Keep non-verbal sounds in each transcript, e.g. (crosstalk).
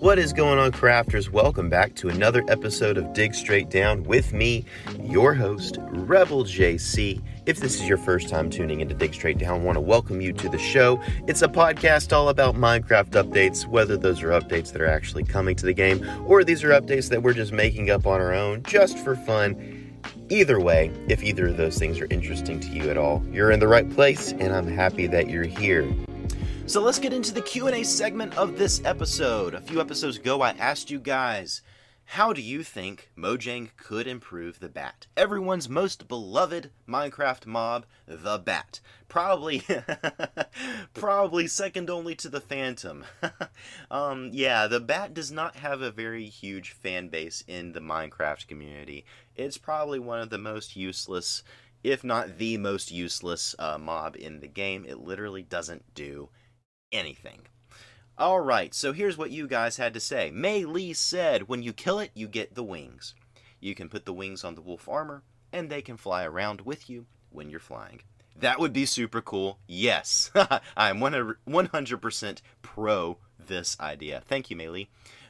What is going on, crafters? Welcome back to another episode of Dig Straight Down with me, your host, Rebel JC. If this is your first time tuning into Dig Straight Down, I want to welcome you to the show. It's a podcast all about Minecraft updates, whether those are updates that are actually coming to the game or these are updates that we're just making up on our own just for fun. Either way, if either of those things are interesting to you at all, you're in the right place and I'm happy that you're here. So let's get into the Q&A segment of this episode. A few episodes ago I asked you guys, how do you think Mojang could improve the bat? Everyone's most beloved Minecraft mob, the bat. Probably (laughs) probably second only to the Phantom. (laughs) um, yeah, the bat does not have a very huge fan base in the Minecraft community. It's probably one of the most useless if not the most useless uh, mob in the game. It literally doesn't do anything. All right, so here's what you guys had to say. Mei Lee said, when you kill it, you get the wings. You can put the wings on the wolf armor, and they can fly around with you when you're flying. That would be super cool. Yes, (laughs) I'm 100% pro this idea. Thank you, Mei Lee.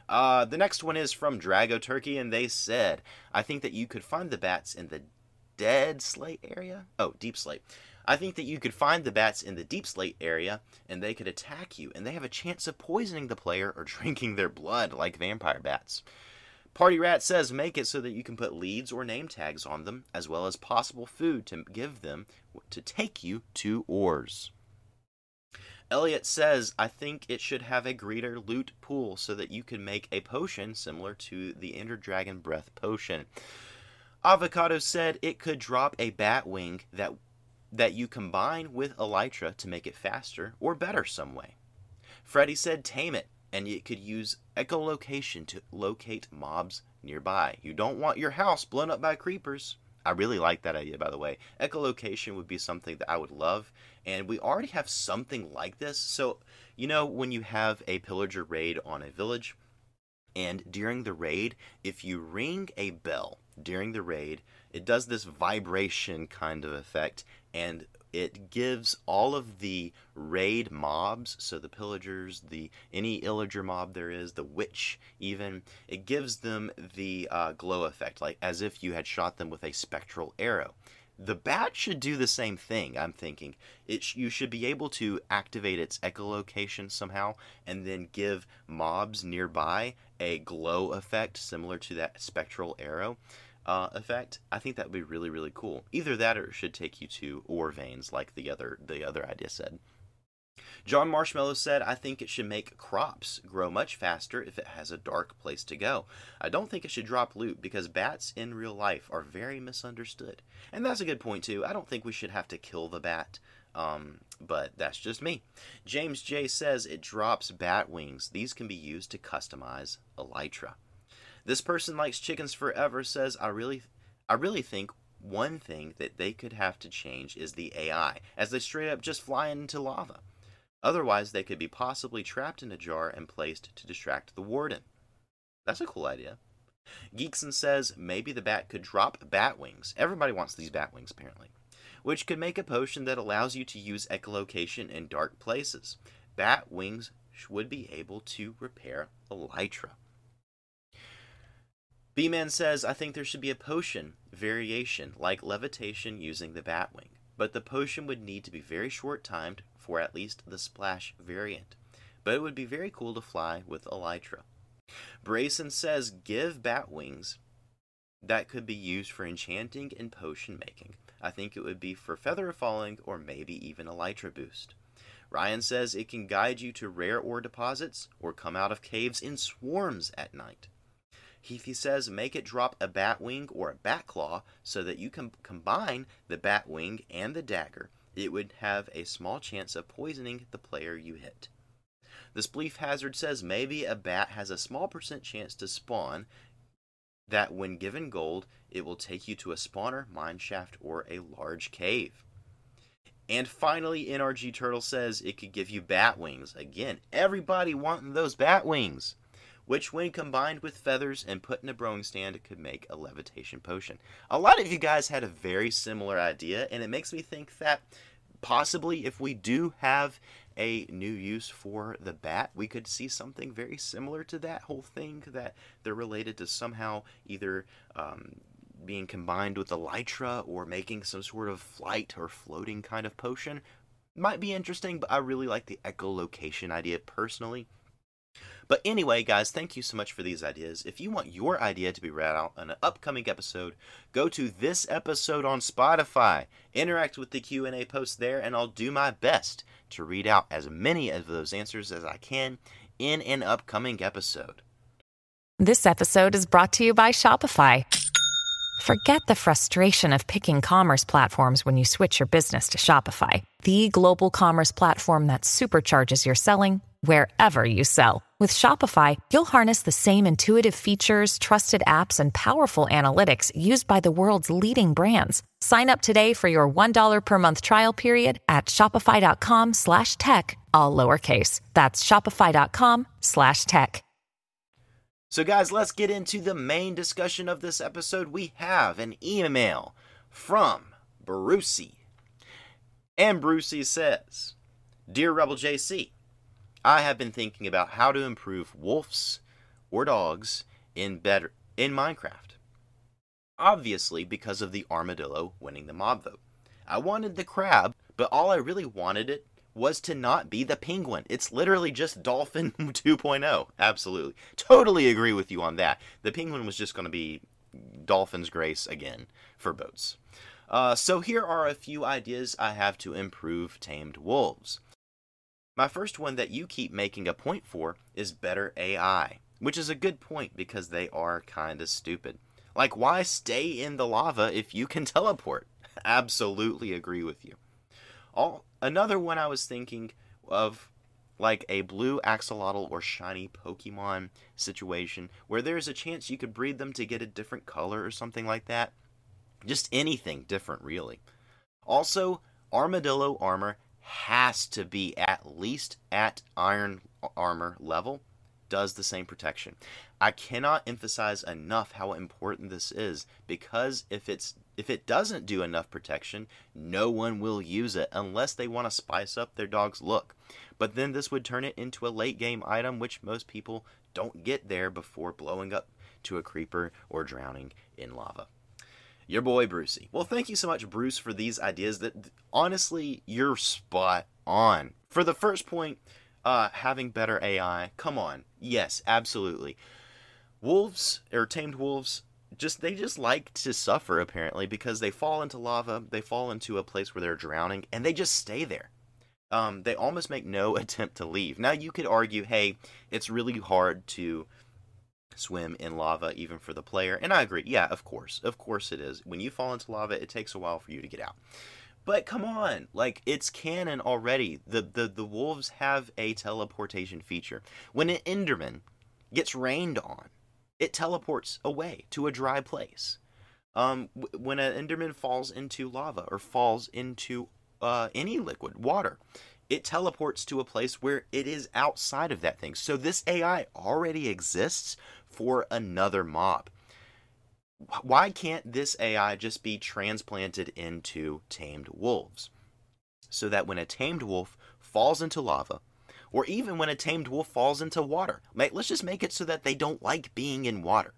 Uh, the next one is from Drago Turkey, and they said, I think that you could find the bats in the dead slate area. Oh, deep slate. I think that you could find the bats in the deep slate area and they could attack you, and they have a chance of poisoning the player or (laughs) drinking their blood like vampire bats. Party Rat says make it so that you can put leads or name tags on them, as well as possible food to give them to take you to ores. Elliot says, I think it should have a greater loot pool so that you can make a potion similar to the Ender Dragon Breath potion. Avocado said it could drop a bat wing that that you combine with Elytra to make it faster or better some way. Freddy said tame it, and it could use echolocation to locate mobs nearby. You don't want your house blown up by creepers. I really like that idea, by the way. Echolocation would be something that I would love, and we already have something like this. So, you know, when you have a pillager raid on a village, and during the raid, if you ring a bell during the raid, it does this vibration kind of effect, and it gives all of the raid mobs, so the pillagers, the any illager mob there is, the witch even, it gives them the uh, glow effect, like as if you had shot them with a spectral arrow. The bat should do the same thing. I'm thinking it. Sh- you should be able to activate its echolocation somehow, and then give mobs nearby a glow effect similar to that spectral arrow uh, effect, I think that would be really really cool. Either that or it should take you to ore veins, like the other the other idea said. John Marshmallow said, I think it should make crops grow much faster if it has a dark place to go. I don't think it should drop loot because bats in real life are very misunderstood. And that's a good point, too. I don't think we should have to kill the bat, um, but that's just me. James J says it drops bat wings. These can be used to customize Elytra. This person likes chickens forever says I really I really think one thing that they could have to change is the AI, as they straight up just fly into lava. Otherwise, they could be possibly trapped in a jar and placed to distract the warden. That's a cool idea. Geekson says maybe the bat could drop bat wings. Everybody wants these bat wings, apparently. Which could make a potion that allows you to use echolocation in dark places. Bat wings would be able to repair elytra. B-Man says, I think there should be a potion variation, like levitation using the Batwing, but the potion would need to be very short timed for at least the splash variant. But it would be very cool to fly with Elytra. Brayson says, give Batwings that could be used for enchanting and potion making. I think it would be for feather falling or maybe even Elytra boost. Ryan says it can guide you to rare ore deposits or come out of caves in swarms at night. Heathy says make it drop a bat wing or a bat claw so that you can combine the bat wing and the dagger. It would have a small chance of poisoning the player you hit. The Spleef Hazard says maybe a bat has a small percent chance to spawn that when given gold, it will take you to a spawner, mine shaft, or a large cave. And finally, NRG Turtle says it could give you bat wings. Again, everybody wanting those bat wings which when combined with feathers and put in a brewing stand could make a levitation potion. A lot of you guys had a very similar idea, and it makes me think that possibly if we do have a new use for the bat. We could see something very similar to that whole thing that they're related to somehow either um, being combined with elytra or making some sort of flight or floating kind of potion. Might be interesting, but I really like the echolocation idea personally. But anyway, guys, thank you so much for these ideas. If you want your idea to be read out in an upcoming episode, go to this episode on Spotify, interact with the Q&A post there, and I'll do my best to read out as many of those answers as I can in an upcoming episode. This episode is brought to you by Shopify. Forget the frustration of picking commerce platforms when you switch your business to Shopify, the global commerce platform that supercharges your selling wherever you sell. With Shopify, you'll harness the same intuitive features, trusted apps, and powerful analytics used by the world's leading brands. Sign up today for your $1 per month trial period at shopify.com slash tech, all lowercase. That's shopify.com slash tech. So guys, let's get into the main discussion of this episode. We have an email from Brucey. And Brucey says, Dear Rebel JC, I have been thinking about how to improve wolves or dogs in better in Minecraft. Obviously, because of the armadillo winning the mob vote. I wanted the crab, but all I really wanted it was to not be the penguin. It's literally just Dolphin (laughs) 2.0. Absolutely. Totally agree with you on that. The penguin was just going to be Dolphin's Grace again for boats. Uh, so here are a few ideas I have to improve tamed wolves. My first one that you keep making a point for is better AI, which is a good point because they are kind of stupid. Like, why stay in the lava if you can (laughs) teleport? Absolutely agree with you. All, another one I was thinking of, like a blue axolotl or shiny Pokemon situation, where there's a chance you could breed them to get a different color or something like that. Just anything different, really. Also, armadillo armor has to be at least at iron armor level does the same protection. I cannot emphasize enough how important this is because if it's if it doesn't do enough protection, no one will use it unless they want to spice up their dog's look. But then this would turn it into a late game item which most people don't get there before blowing up to a creeper or drowning in lava your boy Brucey. Well, thank you so much, Bruce, for these ideas. That honestly, you're spot on. For the first point, uh, having better AI. Come on, yes, absolutely. Wolves or tamed wolves, just they just like to suffer apparently because they fall into lava, they fall into a place where they're drowning, and they just stay there. Um, they almost make no (laughs) attempt to leave. Now you could argue, hey, it's really hard to swim in lava even for the player. And I agree. Yeah, of course. Of course it is. When you fall into lava, it takes a while for you to get out. But come on, like it's canon already. The the the wolves have a teleportation feature. When an Enderman gets rained on, it teleports away to a dry place. Um, when an Enderman falls into lava or falls into uh, any liquid, water, it teleports to a place where it is outside of that thing. So this AI already exists for another mob. Why can't this AI just be transplanted into tamed wolves? So that when a tamed wolf falls into lava, or even when a tamed wolf falls into water, let's just make it so that they don't like being in water.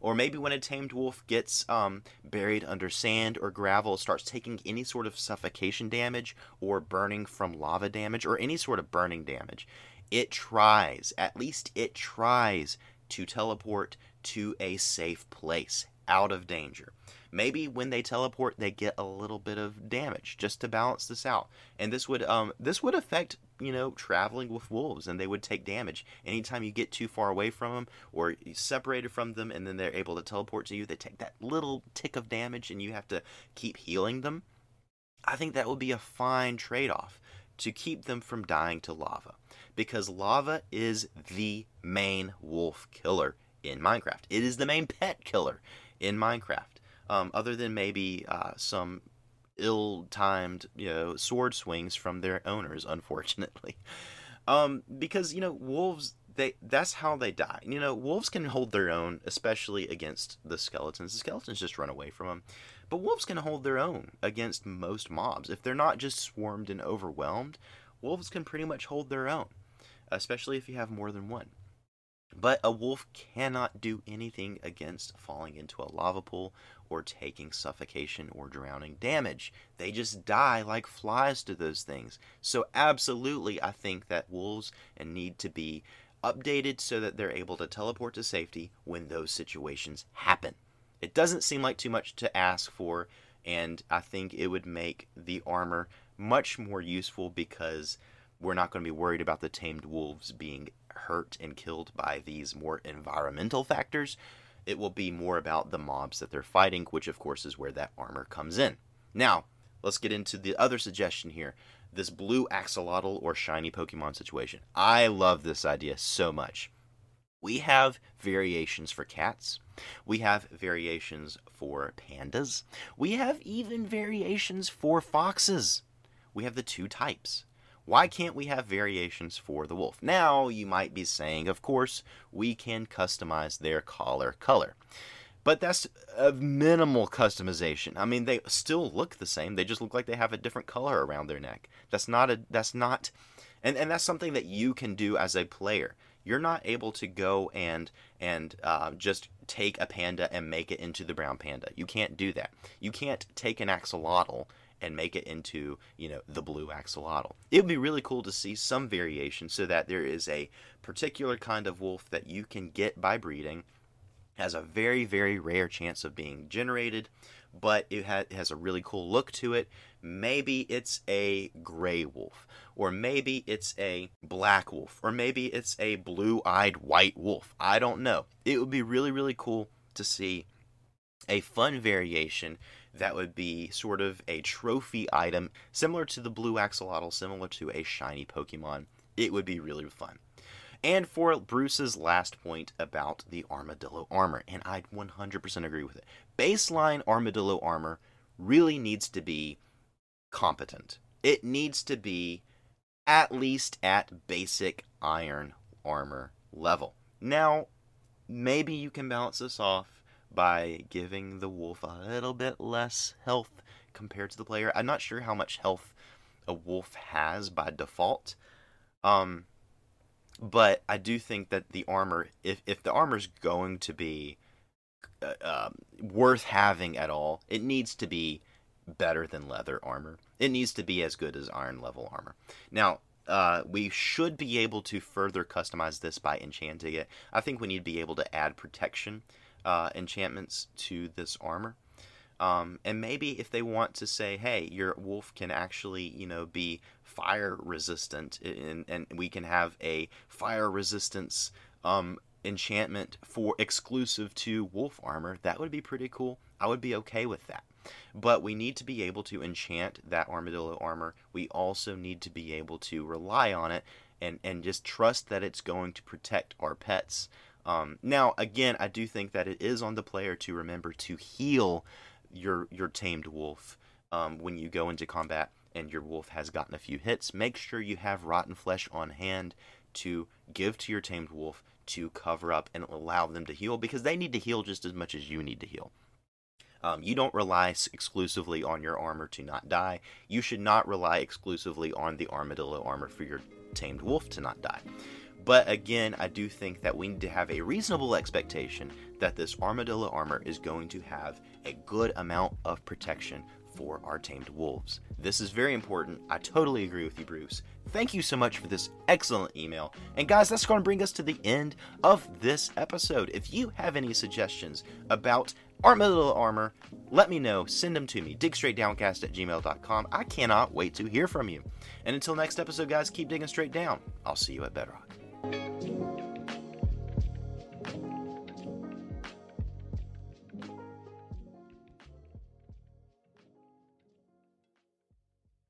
Or maybe when a tamed wolf gets um, buried under sand or gravel, starts taking any sort of suffocation damage or burning from lava damage or any sort of burning damage, it tries, at least it tries to teleport to a safe place out of danger. Maybe when they teleport they get a little bit of damage just to balance this out. And this would um this would affect, you know, traveling with wolves and they would take damage. Anytime you get too far away from them or separated from them and then they're able to teleport to you, they take that little tick of damage and you have to keep healing them. I think that would be a fine trade-off to keep them from dying to lava because lava is the main wolf killer in Minecraft. It is the main pet killer in Minecraft. Um, other than maybe uh, some ill-timed, you know, sword swings from their owners, unfortunately. (laughs) Um, because you know, wolves they that's how they die. You know, wolves can hold their own, especially against the skeletons. The skeletons just run away from them. But wolves can hold their own against most mobs if they're not just swarmed and overwhelmed wolves can pretty much hold their own, especially if you have more than one. But a wolf cannot do anything against falling into a lava pool or taking suffocation or drowning damage. They just die like flies to those things. So, absolutely, I think that wolves need to be updated so that they're able to teleport to safety when those situations happen. It doesn't seem like too much to ask for, and I think it would make the armor much more useful because we're not going to be worried about the tamed wolves being hurt and killed by these more environmental factors. It will be more about the mobs that they're fighting, which of course is where that armor comes in. Now, let's get into the other suggestion here this blue axolotl or shiny Pokemon situation. I love this idea so much. We have variations for cats. We have variations for pandas. We have even variations for foxes. We have the two types. Why can't we have variations for the wolf? Now, you might be saying, of course, we can customize their collar color. But that's a minimal customization. I mean, they still look the same. They just look like they have a different color around their neck. That's not a that's not and and that's something that you can do as a player. You're not able to go and and uh, just take a panda and make it into the brown panda. You can't do that. You can't take an axolotl and make it into, you know, the blue axolotl. It would be really cool to see some variation so that there is a particular kind of wolf that you can get by breeding has a very very rare chance of being generated but it has a really cool look to it maybe it's a gray wolf or maybe it's a black wolf or maybe it's a blue-eyed white wolf i don't know it would be really really cool to see a fun variation that would be sort of a trophy item similar to the blue axolotl, similar to a shiny Pokemon. It would be really fun. And for Bruce's last point about the armadillo armor, and I'd 100% agree with it. Baseline armadillo armor really needs to be competent. It needs to be at least at basic iron armor level. Now, maybe you can balance this off by giving the wolf a little bit less health compared to the player. I'm not sure how much health a wolf has by default. Um, but I do think that the armor, if, if the armor is going to be uh, uh, worth having at all, it needs to be better than leather armor. It needs to be as good as iron level armor. Now, uh, we should be able to further customize this by enchanting it. I think we need to be able to add protection uh, enchantments to this armor. Um, and maybe if they want to say, hey, your wolf can actually, you know, be fire resistant, and, and we can have a fire resistance um, enchantment for exclusive to wolf armor, that would be pretty cool. I would be okay with that. But we need to be able to enchant that armadillo armor. We also need to be able to rely on it and, and just trust that it's going to protect our pets um, now, again, I do think that it is on the player to remember to heal your your tamed wolf um, when you go into combat and your wolf has gotten a few hits. Make sure you have rotten flesh on hand to give to your tamed wolf to cover up and allow them to heal because they need to heal just as much as you need to heal. Um, you don't rely exclusively on your armor to not die. You should not rely exclusively on the armadillo armor for your tamed wolf to not die. But again, I do think that we need to have a reasonable expectation that this armadillo armor is going to have a good amount of protection for our tamed wolves. This is very important. I totally agree with you, Bruce. Thank you so much for this excellent email. And guys, that's going to bring us to the end of this episode. If you have any suggestions about Armadillo Armor, let me know. Send them to me. Digstraightdowncast at gmail.com. I cannot wait to hear from you. And until next episode, guys, keep digging straight down. I'll see you at Bedrock.